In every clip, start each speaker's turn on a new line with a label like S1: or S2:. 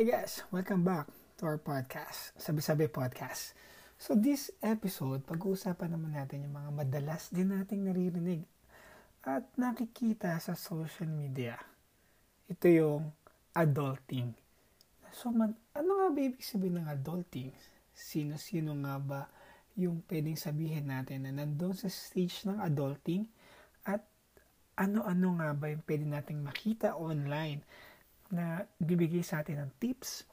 S1: Hey guys, welcome back to our podcast, Sabi-Sabi Podcast. So this episode, pag-uusapan naman natin yung mga madalas din nating naririnig at nakikita sa social media. Ito yung adulting. So man, ano nga ba ibig sabihin ng adulting? Sino-sino nga ba yung pwedeng sabihin natin na nandun sa stage ng adulting at ano-ano nga ba yung pwede nating makita online na bibigay sa atin ng tips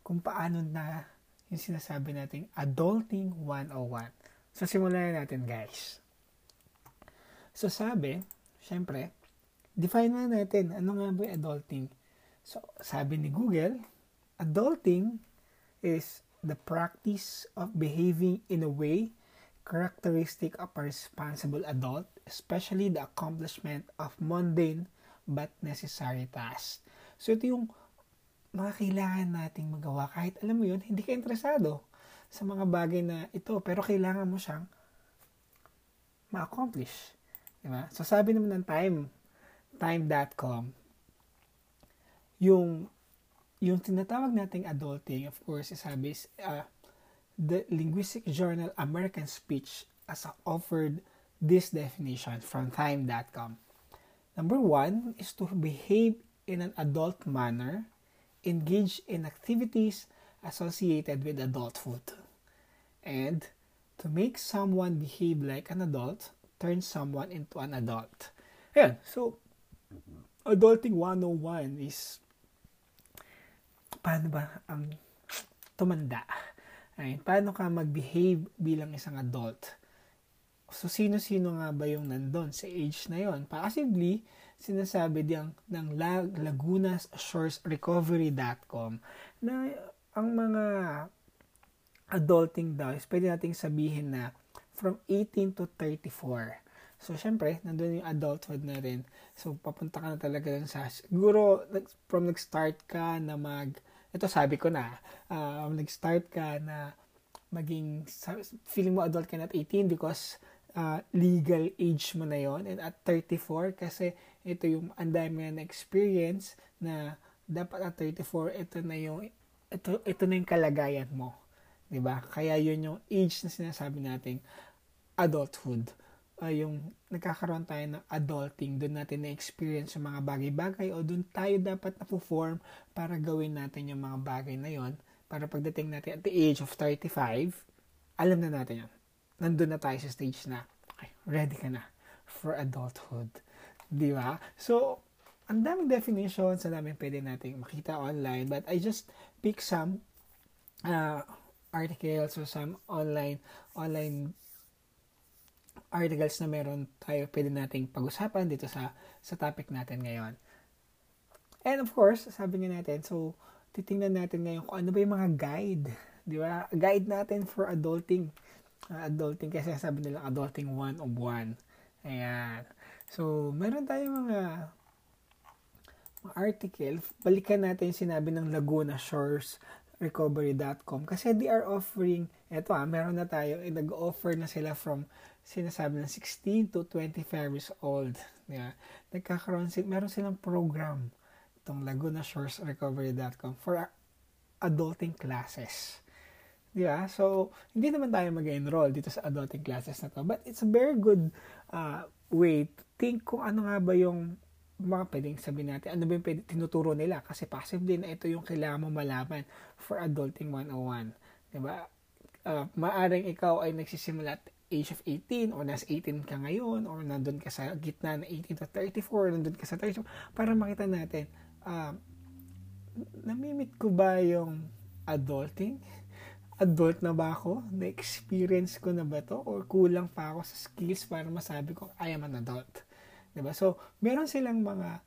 S1: kung paano na yung sinasabi nating adulting 101. So, simulan na natin guys. So, sabi, syempre, define na natin ano nga ba yung adulting. So, sabi ni Google, adulting is the practice of behaving in a way characteristic of a responsible adult, especially the accomplishment of mundane but necessary tasks. So ito yung mga kailangan nating magawa kahit alam mo yun, hindi ka interesado sa mga bagay na ito, pero kailangan mo siyang ma-accomplish. Diba? So sabi naman ng time, time.com, yung yung tinatawag nating adulting, of course, sabi is uh, the Linguistic Journal American Speech as offered this definition from time.com. Number one is to behave in an adult manner, engage in activities associated with adulthood, and to make someone behave like an adult, turn someone into an adult. Ayan, so, adulting 101 is paano ba ang um, tumanda? Ay, paano ka mag-behave bilang isang adult? So, sino-sino nga ba yung nandun sa age na yon? Possibly, sinasabi diyang ng Laguna Shores Recovery.com na ang mga adulting daw is pwede nating sabihin na from 18 to 34. So, syempre, nandun yung adulthood na rin. So, papunta ka na talaga dun sa, siguro, from nag-start ka na mag, ito sabi ko na, uh, nag-start ka na maging, feeling mo adult ka na at 18 because uh, legal age mo na yon and at 34 kasi ito yung ang dami na experience na dapat at 34 ito na yung ito ito na yung kalagayan mo 'di ba kaya yun yung age na sinasabi nating adulthood uh, yung nagkakaroon tayo ng adulting, doon natin na-experience yung mga bagay-bagay o doon tayo dapat na-perform para gawin natin yung mga bagay na yon para pagdating natin at the age of 35, alam na natin yan. Nandun na tayo sa stage na, okay, ready ka na for adulthood. Di ba? So, ang daming definitions, ang daming pwede nating makita online, but I just pick some uh, articles or some online online articles na meron tayo pwede nating pag-usapan dito sa sa topic natin ngayon. And of course, sabi nga natin, so titingnan natin ngayon kung ano ba yung mga guide, di ba? Guide natin for adulting. Uh, adulting kasi sabi nila adulting one of one. Ayan. So, meron tayong mga article. Balikan natin yung sinabi ng Laguna Shores recovery.com kasi they are offering eto ah, meron na tayo eh, nag-offer na sila from sinasabi ng 16 to 25 years old. Yeah. Nagkakaroon sila, meron silang program itong Laguna Shores Recovery.com for adulting classes. Di ba? So, hindi naman tayo mag-enroll dito sa adulting classes na to. But it's a very good uh, way to think kung ano nga ba yung mga pwedeng sabihin natin, ano ba yung pwede, tinuturo nila? Kasi possibly na ito yung kailangan mo malaman for adulting 101. Di ba? Uh, maaring ikaw ay nagsisimula age of 18 o nasa 18 ka ngayon or nandun ka sa gitna na 18 to 34, nandun ka sa 34 para makita natin uh, namimit ko ba yung adulting? Adult na ba ako? Na-experience ko na ba to? Or kulang pa ako sa skills para masabi ko, I am an adult. Diba? So, meron silang mga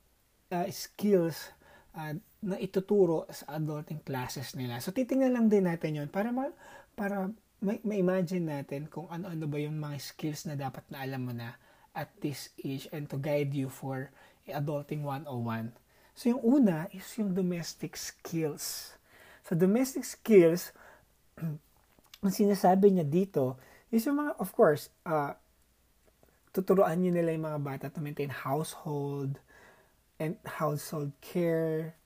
S1: uh, skills uh, na ituturo sa adulting classes nila. So, titingnan lang din natin yon para ma- para ma-imagine natin kung ano-ano ba yung mga skills na dapat na alam mo na at this age and to guide you for adulting 101. So, yung una is yung domestic skills. So, domestic skills, ang sinasabi niya dito, is yung mga, of course, uh, tuturuan niyo nila yung mga bata to maintain household and household care,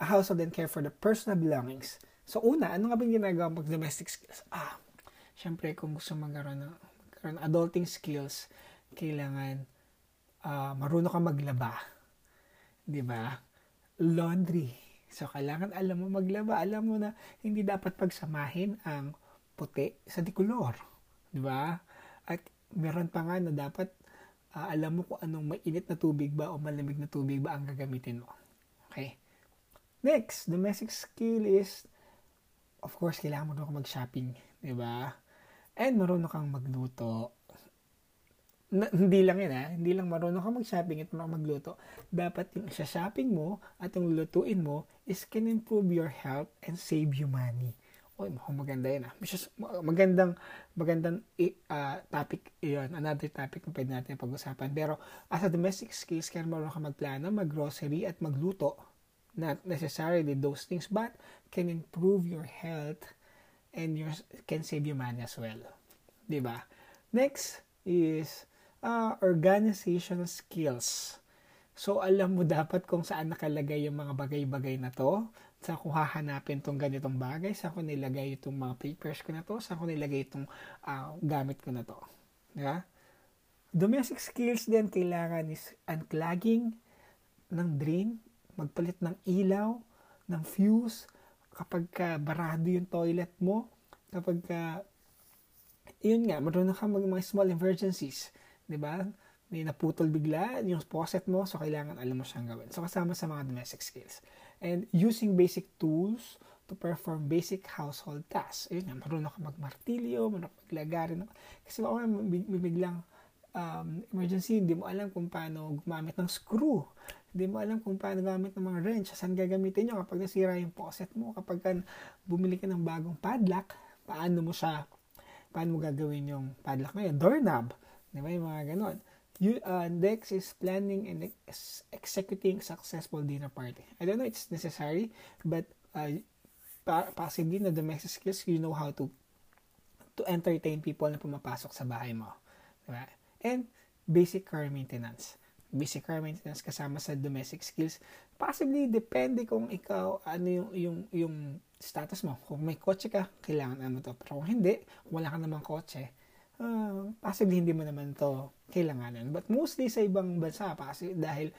S1: household and care for the personal belongings. So una, ano nga ba ginagawa pag domestic skills? Ah, syempre kung gusto magkaroon ng, magkaroon ng adulting skills, kailangan uh, marunong ka maglaba. 'Di ba? Laundry. So kailangan alam mo maglaba, alam mo na hindi dapat pagsamahin ang puti sa dikolor. 'Di ba? At meron pa nga na dapat uh, alam mo kung anong mainit na tubig ba o malamig na tubig ba ang gagamitin mo. Okay? Next, domestic skill is, of course, kailangan mo ka mag-shopping. Di ba? And marunong kang magluto. Na, hindi lang yan ha. Hindi lang marunong kang mag-shopping at marunong magluto. Dapat yung sa shopping mo at yung lutuin mo is can improve your health and save you money. Mukhang maganda yan ah. Magandang, magandang uh, topic yun. Another topic na pwede natin pag-usapan. Pero as a domestic skills, kaya marunong ka magplano, mag-grocery at magluto not necessarily those things, but can improve your health and your, can save you money as well. Diba? Next is uh, organizational skills. So, alam mo dapat kung saan nakalagay yung mga bagay-bagay na to, saan ko hahanapin tong ganitong bagay, saan ko nilagay itong mga papers ko na to, saan ko nilagay itong uh, gamit ko na to. Diba? Domestic skills din kailangan is unclogging ng drain magpalit ng ilaw, ng fuse, kapag ka barado yung toilet mo, kapag ka, yun nga, marunong ka mag mga small emergencies, di ba? May naputol bigla yung faucet mo, so kailangan alam mo siyang gawin. So kasama sa mga domestic skills. And using basic tools to perform basic household tasks. Ayun nga, marunong ka magmartilyo, marunong maglagarin. Kasi baka may biglang um, emergency, hindi mo alam kung paano gumamit ng screw. Hindi mo alam kung paano gamit ng mga wrench. Saan gagamitin nyo kapag nasira yung faucet mo. Kapag ka bumili ka ng bagong padlock, paano mo siya, paano mo gagawin yung padlock na yun? Doorknob. Di ba yung mga ganon. You, uh, next is planning and ex- executing successful dinner party. I don't know it's necessary, but uh, possibly na domestic skills, you know how to to entertain people na pumapasok sa bahay mo. Diba? And basic car maintenance basic car maintenance kasama sa domestic skills. Possibly, depende kung ikaw, ano yung, yung, yung status mo. Kung may kotse ka, kailangan ano to. Pero kung hindi, wala ka namang kotse, uh, possibly hindi mo naman to kailanganan. But mostly sa ibang bansa, kasi dahil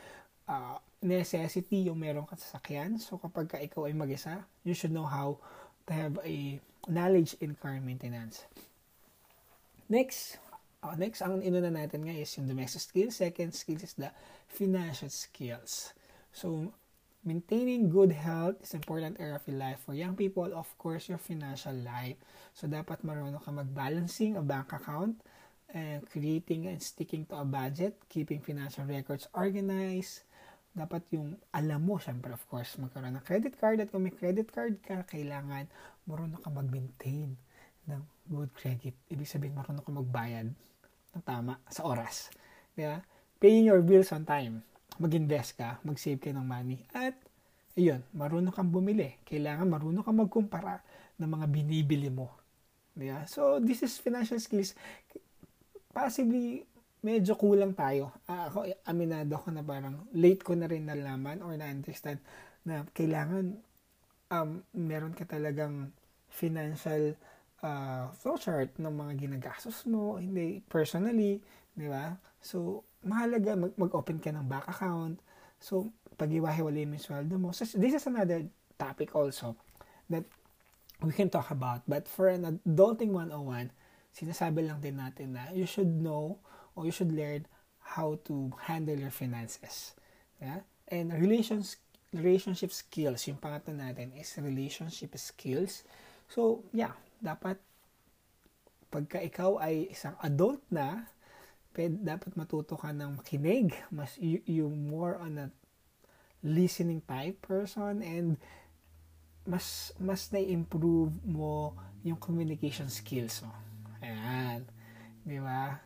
S1: uh, necessity yung meron ka sasakyan. So kapag ka ikaw ay mag-isa, you should know how to have a knowledge in car maintenance. Next, Uh, next, ang inuna natin nga is yung domestic skills. Second skills is the financial skills. So, maintaining good health is important area of your life. For young people, of course, your financial life. So, dapat marunong ka mag-balancing a bank account, and creating and sticking to a budget, keeping financial records organized, dapat yung alam mo, syempre of course, magkaroon ng credit card at kung may credit card ka, kailangan marunong ka mag-maintain ng good credit. Ibig sabihin, marunong ka magbayad ng tama sa oras. Di? Paying your bills on time. Mag-invest ka, mag-save ka ng money. At, ayun, marunong kang bumili. Kailangan marunong kang magkumpara ng mga binibili mo. Di ba? So, this is financial skills. Possibly, medyo kulang tayo. Uh, ako, aminado ko na parang late ko na rin nalaman or na-understand na kailangan um, meron ka talagang financial uh, flowchart ng mga ginagastos mo, hindi personally, di ba? So, mahalaga mag- mag-open ka ng bank account. So, pag-iwahiwalay mo yung sweldo mo. So, this is another topic also that we can talk about. But for an adulting 101, sinasabi lang din natin na you should know or you should learn how to handle your finances. Yeah? And relations relationship skills, yung pangatlo natin is relationship skills. So, yeah, dapat pagka ikaw ay isang adult na, pwede, dapat matuto ka ng makinig. Mas, you, you more on a listening type person and mas mas na-improve mo yung communication skills mo. Ayan. Di ba?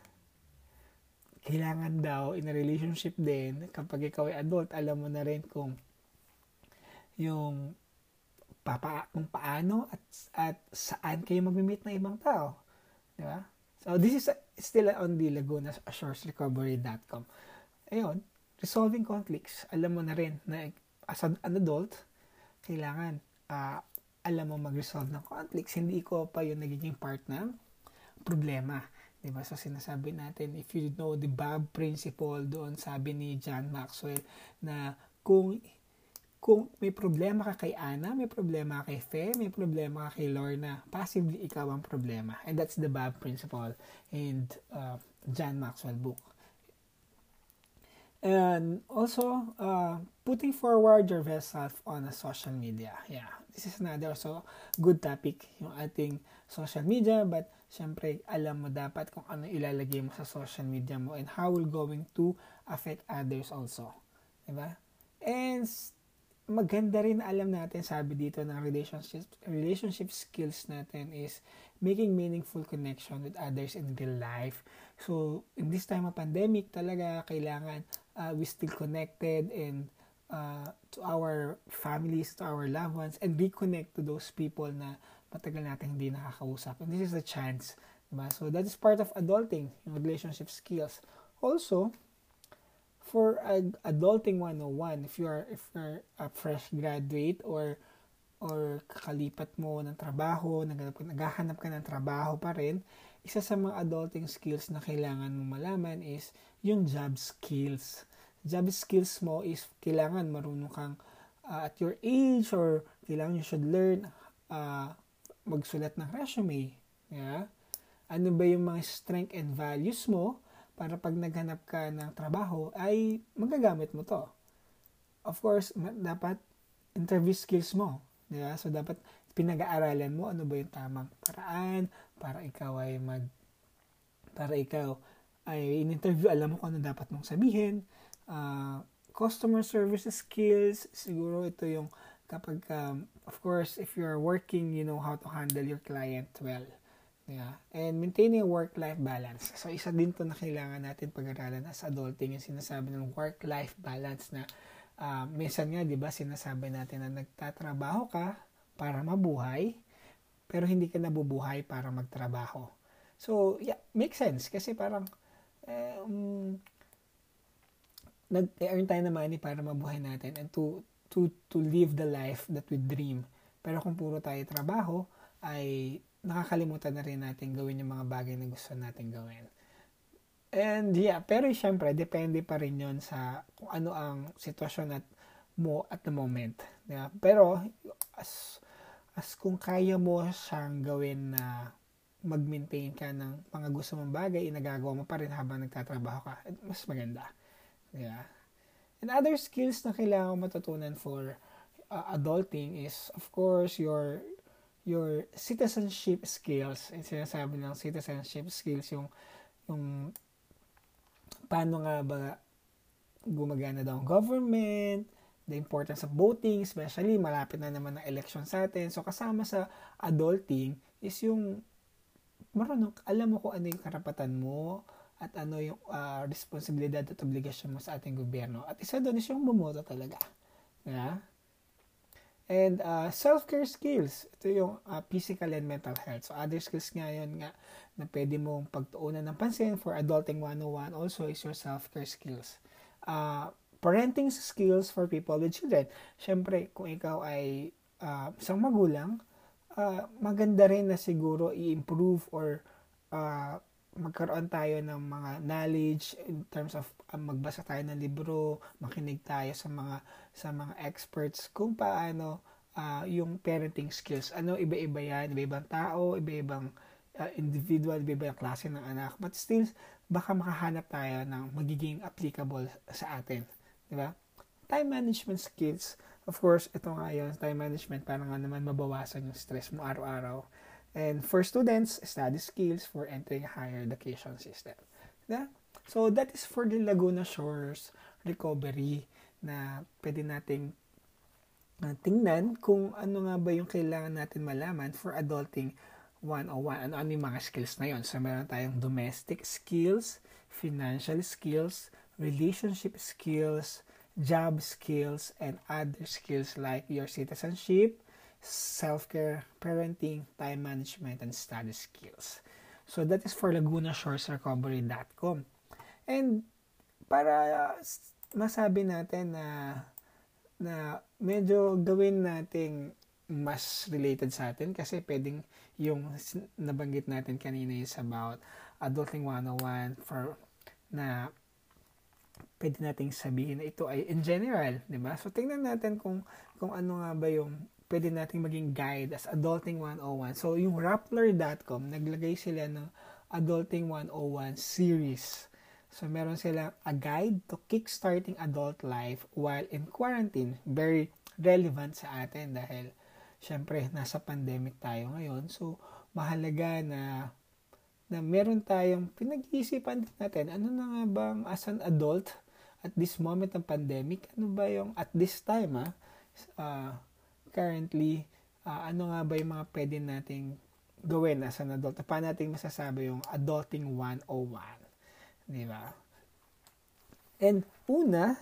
S1: Kailangan daw in a relationship din, kapag ikaw ay adult, alam mo na rin kung yung papa, kung paano at, at saan kayo mag-meet ng ibang tao. Di ba? So, this is still on the Laguna Recovery.com. Ayun, resolving conflicts. Alam mo na rin na as an adult, kailangan uh, alam mo mag-resolve ng conflicts. Hindi ko pa yung nagiging part ng problema. Diba? So, sinasabi natin, if you know the Bob principle, doon sabi ni John Maxwell, na kung kung may problema ka kay Ana, may problema ka kay Fe, may problema ka kay Lorna, possibly ikaw ang problema. And that's the Bob principle in uh, John Maxwell book. And also, uh, putting forward your best self on a social media. Yeah, this is another also good topic, yung ating social media, but syempre, alam mo dapat kung ano ilalagay mo sa social media mo and how will going to affect others also. Diba? And maganda rin alam natin, sabi dito ng relationship, relationship skills natin is making meaningful connection with others in real life. So, in this time of pandemic, talaga kailangan uh, we still connected and uh, to our families, to our loved ones, and reconnect to those people na matagal natin hindi nakakausap. And this is a chance. Diba? So, that is part of adulting, yung relationship skills. Also, for ag- adulting 101 if you are if you're a fresh graduate or or kakalipat mo ng trabaho, naghanap, naghahanap ka ng trabaho pa rin, isa sa mga adulting skills na kailangan mo malaman is yung job skills. Job skills mo is kailangan marunong kang uh, at your age or kailangan you should learn uh, magsulat ng resume. Yeah? Ano ba yung mga strength and values mo para pag naghanap ka ng trabaho ay magagamit mo to. Of course, dapat interview skills mo. Diba? So, dapat pinag-aaralan mo ano ba yung tamang paraan para ikaw ay mag para ikaw ay in-interview, alam mo kung ano dapat mong sabihin. Uh, customer service skills, siguro ito yung kapag, um, of course, if you're working, you know how to handle your client well. Yeah. And maintaining work-life balance. So, isa din to na kailangan natin pag-aralan as adulting, yung sinasabi ng work-life balance na uh, minsan nga, di ba, sinasabi natin na nagtatrabaho ka para mabuhay, pero hindi ka nabubuhay para magtrabaho. So, yeah, makes sense. Kasi parang, eh, um, nag-earn tayo ng money para mabuhay natin and to, to, to live the life that we dream. Pero kung puro tayo trabaho, ay nakakalimutan na rin natin gawin yung mga bagay na gusto natin gawin. And yeah, pero syempre, depende pa rin yon sa kung ano ang sitwasyon at mo at the moment. Yeah? Pero, as, as kung kaya mo siyang gawin na mag-maintain ka ng mga gusto mong bagay, inagagawa mo pa rin habang nagtatrabaho ka, mas maganda. Yeah. And other skills na kailangan matutunan for uh, adulting is, of course, your your citizenship skills. Yung sinasabi ng citizenship skills, yung, yung paano nga ba gumagana daw ang government, the importance of voting, especially malapit na naman ang election sa atin. So, kasama sa adulting is yung marunong, alam mo kung ano yung karapatan mo at ano yung uh, responsibilidad at obligasyon mo sa ating gobyerno. At isa doon is yung bumoto talaga. Yeah? And uh, self-care skills, ito yung uh, physical and mental health. So other skills nga yun nga na pwede mong pagtuunan ng pansin for Adulting 101 also is your self-care skills. Uh, parenting skills for people with children. Siyempre, kung ikaw ay uh, isang magulang, uh, maganda rin na siguro i-improve or uh, magkaroon tayo ng mga knowledge in terms of uh, magbasa tayo ng libro, makinig tayo sa mga sa mga experts kung paano uh, yung parenting skills. Ano iba-iba yan, iba-ibang tao, iba-ibang uh, individual, iba-ibang klase ng anak. But still, baka makahanap tayo ng magiging applicable sa atin. Di ba? Time management skills. Of course, ito nga yun, time management, para nga naman mabawasan yung stress mo araw-araw. And for students, study skills for entering higher education system. Diba? So, that is for the Laguna Shores recovery na pwede nating uh, tingnan kung ano nga ba yung kailangan natin malaman for adulting 101. Ano, ano yung mga skills na yon? So, meron tayong domestic skills, financial skills, relationship skills, job skills, and other skills like your citizenship, self-care, parenting, time management, and study skills. So, that is for LagunaShoresRecovery.com. And para masabi natin na na medyo gawin nating mas related sa atin kasi pwedeng yung nabanggit natin kanina is about adulting 101 for na pwede nating sabihin na ito ay in general, di ba? So, tingnan natin kung, kung ano nga ba yung pwede nating maging guide as Adulting 101. So, yung Rappler.com, naglagay sila ng Adulting 101 series. So, meron sila a guide to kickstarting adult life while in quarantine. Very relevant sa atin dahil syempre, nasa pandemic tayo ngayon. So, mahalaga na na meron tayong pinag-iisipan natin, ano na nga bang as an adult, at this moment ng pandemic, ano ba yung at this time ah, uh, currently, uh, ano nga ba yung mga pwede nating gawin as an adult? Paano natin masasabi yung adulting 101? Di ba? And una,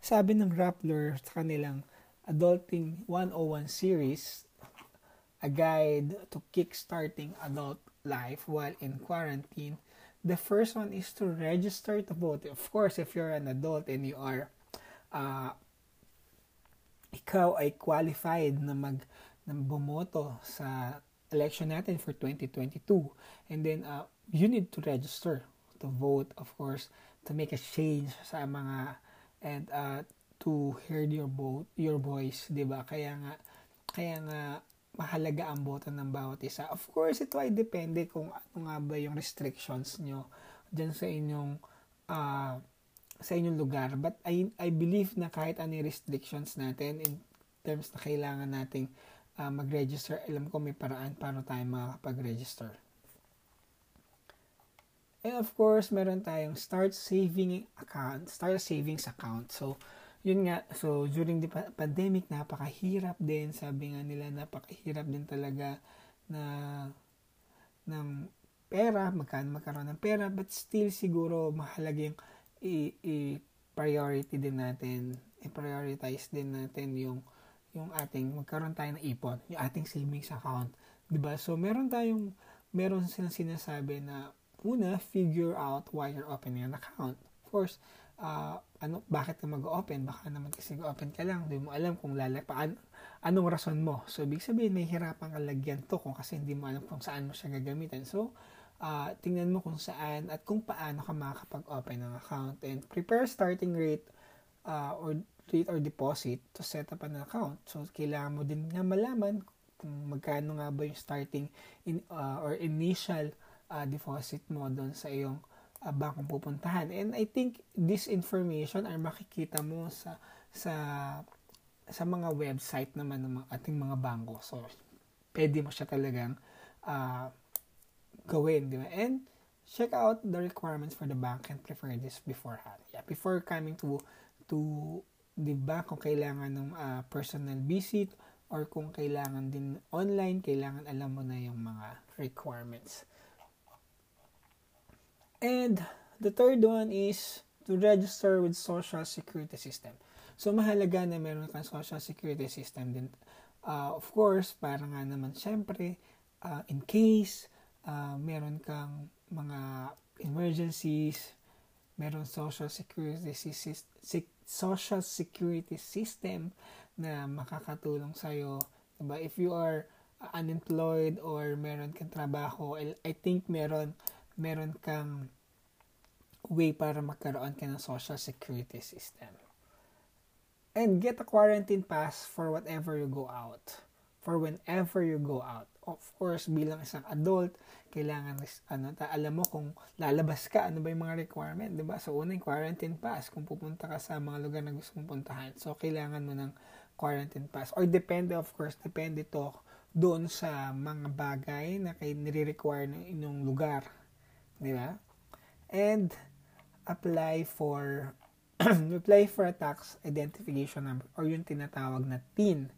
S1: sabi ng Rappler sa kanilang Adulting 101 series, a guide to kickstarting adult life while in quarantine, The first one is to register to vote. Of course, if you're an adult and you are uh, ikaw ay qualified na mag na bumoto sa election natin for 2022 and then uh, you need to register to vote of course to make a change sa mga and uh, to hear your vote your voice 'di ba kaya nga kaya nga mahalaga ang boto ng bawat isa. Of course, ito ay depende kung ano nga ba yung restrictions nyo dyan sa inyong uh, sa inyong lugar. But I, I believe na kahit ano restrictions natin in terms na kailangan nating uh, mag-register, alam ko may paraan para tayo makakapag-register. And of course, meron tayong start saving account, start savings account. So, yun nga, so during the pandemic, napakahirap din. Sabi nga nila, napakahirap din talaga na ng pera, magkano magkaroon ng pera, but still siguro mahalaga yung i-priority din natin, i-prioritize din natin yung yung ating magkaroon tayo ng ipon, yung ating savings account. 'Di ba? So meron tayong meron silang sinasabi na una figure out why you're opening an account. Of course, uh, ano, bakit ka mag-open? Baka naman kasi open ka lang, hindi mo alam kung lalapaan, anong rason mo. So, ibig sabihin, may hirapan kang to kung kasi hindi mo alam kung saan mo siya gagamitin. So, uh, tingnan mo kung saan at kung paano ka makakapag-open ng account. And prepare starting rate uh, or rate or deposit to set up an account. So, kailangan mo din nga malaman kung magkano nga ba yung starting in, uh, or initial uh, deposit mo doon sa iyong uh, bangkong pupuntahan. And I think this information ay makikita mo sa sa sa mga website naman ng ating mga bangko. So, pwede mo siya talagang uh, gawin, di ba? And check out the requirements for the bank and prepare this beforehand. Yeah, before coming to to the bank kung kailangan ng uh, personal visit or kung kailangan din online, kailangan alam mo na yung mga requirements. And the third one is to register with Social Security System. So, mahalaga na meron kang Social Security System din. Uh, of course, para nga naman syempre, uh, in case uh, meron kang mga emergencies, meron Social Security System, Social Security System na makakatulong sa'yo. Diba? If you are unemployed or meron kang trabaho, I think meron meron kang way para magkaroon ka ng social security system. And get a quarantine pass for whatever you go out. For whenever you go out. Of course, bilang isang adult, kailangan ano, ta, alam mo kung lalabas ka, ano ba yung mga requirement, 'di ba? So una yung quarantine pass kung pupunta ka sa mga lugar na gusto mong puntahan. So kailangan mo ng quarantine pass or depende of course, depende to doon sa mga bagay na kay nire-require ng inyong lugar. Di ba? And apply for apply for a tax identification number or yung tinatawag na TIN.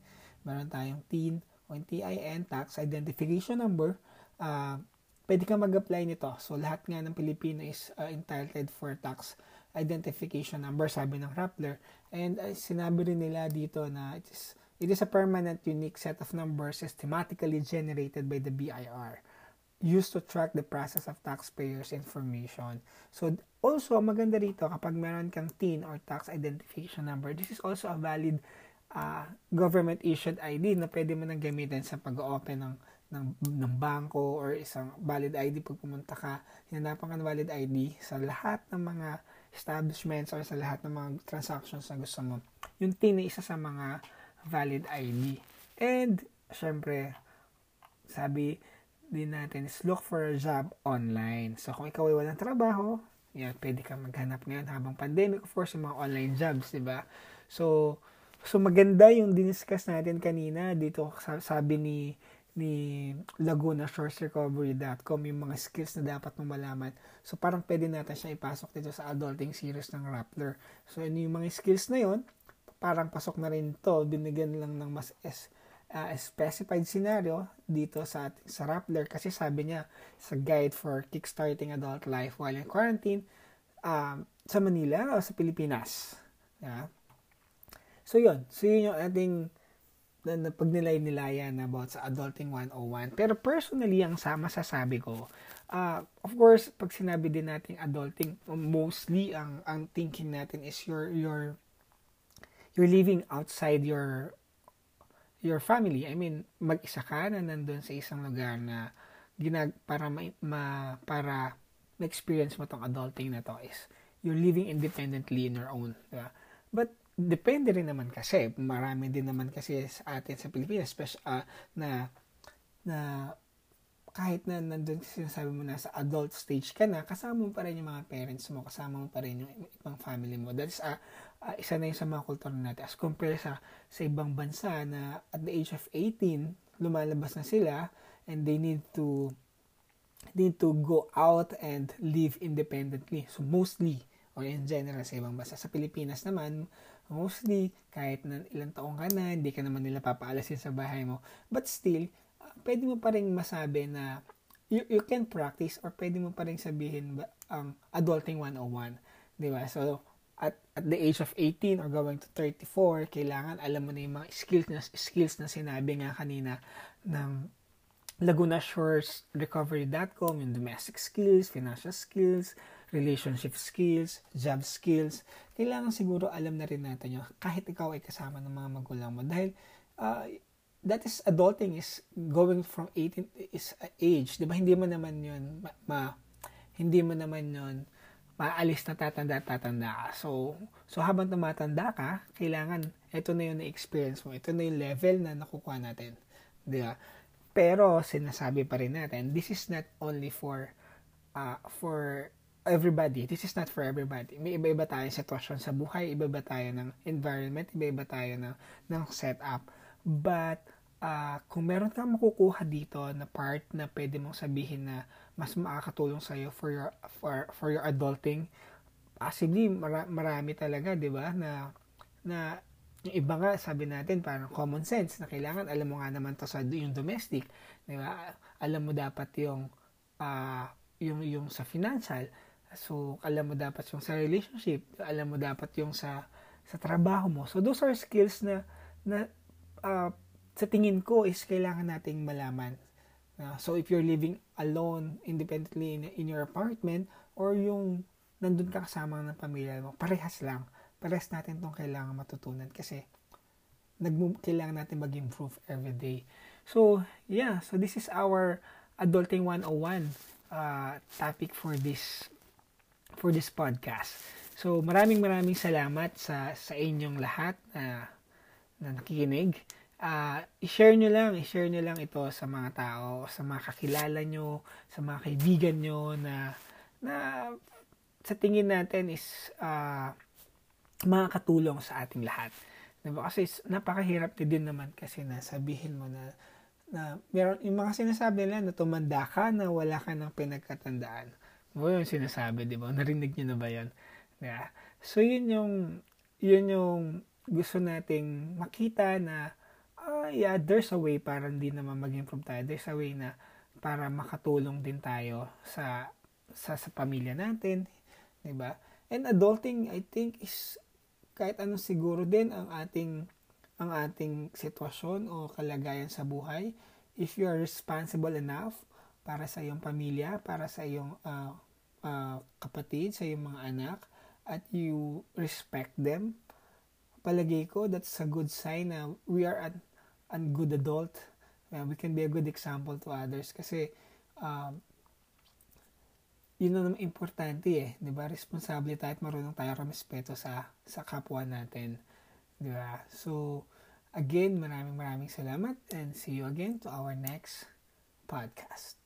S1: Meron tayong TIN o yung TIN, Tax Identification Number. Uh, pwede ka mag-apply nito. So, lahat nga ng Pilipino is uh, entitled for tax identification number, sabi ng Rappler. And uh, sinabi rin nila dito na it is, it is a permanent unique set of numbers systematically generated by the BIR used to track the process of taxpayers' information. So, also, maganda rito, kapag meron kang TIN or tax identification number, this is also a valid uh, government-issued ID na pwede mo nang gamitin sa pag-open ng, ng, ng bangko or isang valid ID pag pumunta ka. Hinanapan ka ng valid ID sa lahat ng mga establishments or sa lahat ng mga transactions na gusto mo. Yung TIN ay isa sa mga valid ID. And, syempre, sabi, din natin is look for a job online. So, kung ikaw ay walang trabaho, yan, pwede kang maghanap ngayon habang pandemic, of course, yung mga online jobs, di ba? So, so maganda yung diniscuss natin kanina dito, sabi ni ni Laguna Recovery.com yung mga skills na dapat mong malaman. So, parang pwede natin siya ipasok dito sa adulting series ng Rappler. So, ano yung mga skills na yon parang pasok na rin to binigyan lang ng mas es, uh, specified scenario dito sa sa Rappler kasi sabi niya sa guide for kickstarting adult life while in quarantine um, sa Manila o sa Pilipinas. Yeah. So yun, so yun yung ating na, na pagnilay-nilayan about sa Adulting 101. Pero personally, ang sa masasabi ko, uh, of course, pag sinabi din natin adulting, mostly ang ang thinking natin is your your you're living outside your your family. I mean, mag-isa ka na nandun sa isang lugar na ginag para ma, ma para na-experience mo tong adulting na to is you're living independently in your own. Diba? But depende rin naman kasi marami din naman kasi sa atin sa Pilipinas special uh, na na kahit na nandun sinasabi mo na sa adult stage ka na, kasama mo pa rin yung mga parents mo, kasama mo pa rin yung ibang family mo. That's uh, uh, isa na yun sa mga kultura natin. As compare sa, sa ibang bansa na at the age of 18, lumalabas na sila and they need to need to go out and live independently. So mostly, or in general sa ibang bansa. Sa Pilipinas naman, mostly, kahit na ilang taong ka na, hindi ka naman nila papaalasin sa bahay mo. But still, pwede mo pa rin masabi na you, you can practice or pwede mo pa rin sabihin um, adulting 101. Di ba? So, at, at the age of 18 or going to 34, kailangan alam mo na yung mga skills na, skills na sinabi nga kanina ng Laguna Shores Recovery.com, yung domestic skills, financial skills, relationship skills, job skills. Kailangan siguro alam na rin natin yun kahit ikaw ay kasama ng mga magulang mo. Dahil uh, that is adulting is going from 18 is age, 'di ba? Hindi mo naman 'yun ma, ma hindi mo naman 'yun maalis na tatanda tatanda ka. So so habang tumatanda ka, kailangan ito na 'yung na-experience mo. Ito na 'yung level na nakukuha natin. 'Di ba? Pero sinasabi pa rin natin, this is not only for uh, for everybody. This is not for everybody. May iba-iba tayong sitwasyon sa buhay, iba-iba tayo ng environment, iba-iba tayo ng, ng setup. But, uh, kung meron kang makukuha dito na part na pwede mong sabihin na mas makakatulong sa iyo for your for for your adulting possibly mara, marami talaga 'di ba na na yung iba nga sabi natin parang common sense na kailangan alam mo nga naman to sa yung domestic 'di ba alam mo dapat yung uh, yung yung sa financial so alam mo dapat yung sa relationship alam mo dapat yung sa sa trabaho mo so those are skills na na uh, sa tingin ko is kailangan nating malaman. Uh, so if you're living alone, independently in, in your apartment, or yung nandun ka kasama ng pamilya mo, parehas lang. Parehas natin itong kailangan matutunan kasi nag kailangan natin mag-improve every day. So, yeah. So, this is our Adulting 101 uh, topic for this for this podcast. So, maraming maraming salamat sa sa inyong lahat na uh, na nakikinig, uh, i-share nyo lang, i-share nyo lang ito sa mga tao, sa mga kakilala nyo, sa mga kaibigan nyo na, na sa tingin natin is uh, makakatulong sa ating lahat. Diba? Kasi napakahirap din naman kasi na sabihin mo na na meron yung mga sinasabi nila na tumanda ka na wala ka ng pinagkatandaan. Mo yung sinasabi, di ba? Narinig niyo na ba 'yon? Yeah. So yun yung yun yung gusto nating makita na uh, yeah, there's a way para hindi naman mag-improve tayo. There's a way na para makatulong din tayo sa sa, sa pamilya natin, 'di ba? And adulting I think is kahit ano siguro din ang ating ang ating sitwasyon o kalagayan sa buhay if you are responsible enough para sa iyong pamilya, para sa iyong uh, uh, kapatid, sa iyong mga anak, at you respect them, palagay ko that's a good sign na we are an, an good adult. Uh, we can be a good example to others kasi um, yun ang importante eh, ba? Responsable tayo at marunong tayo rumespeto sa sa kapwa natin, ba? So again, maraming maraming salamat and see you again to our next podcast.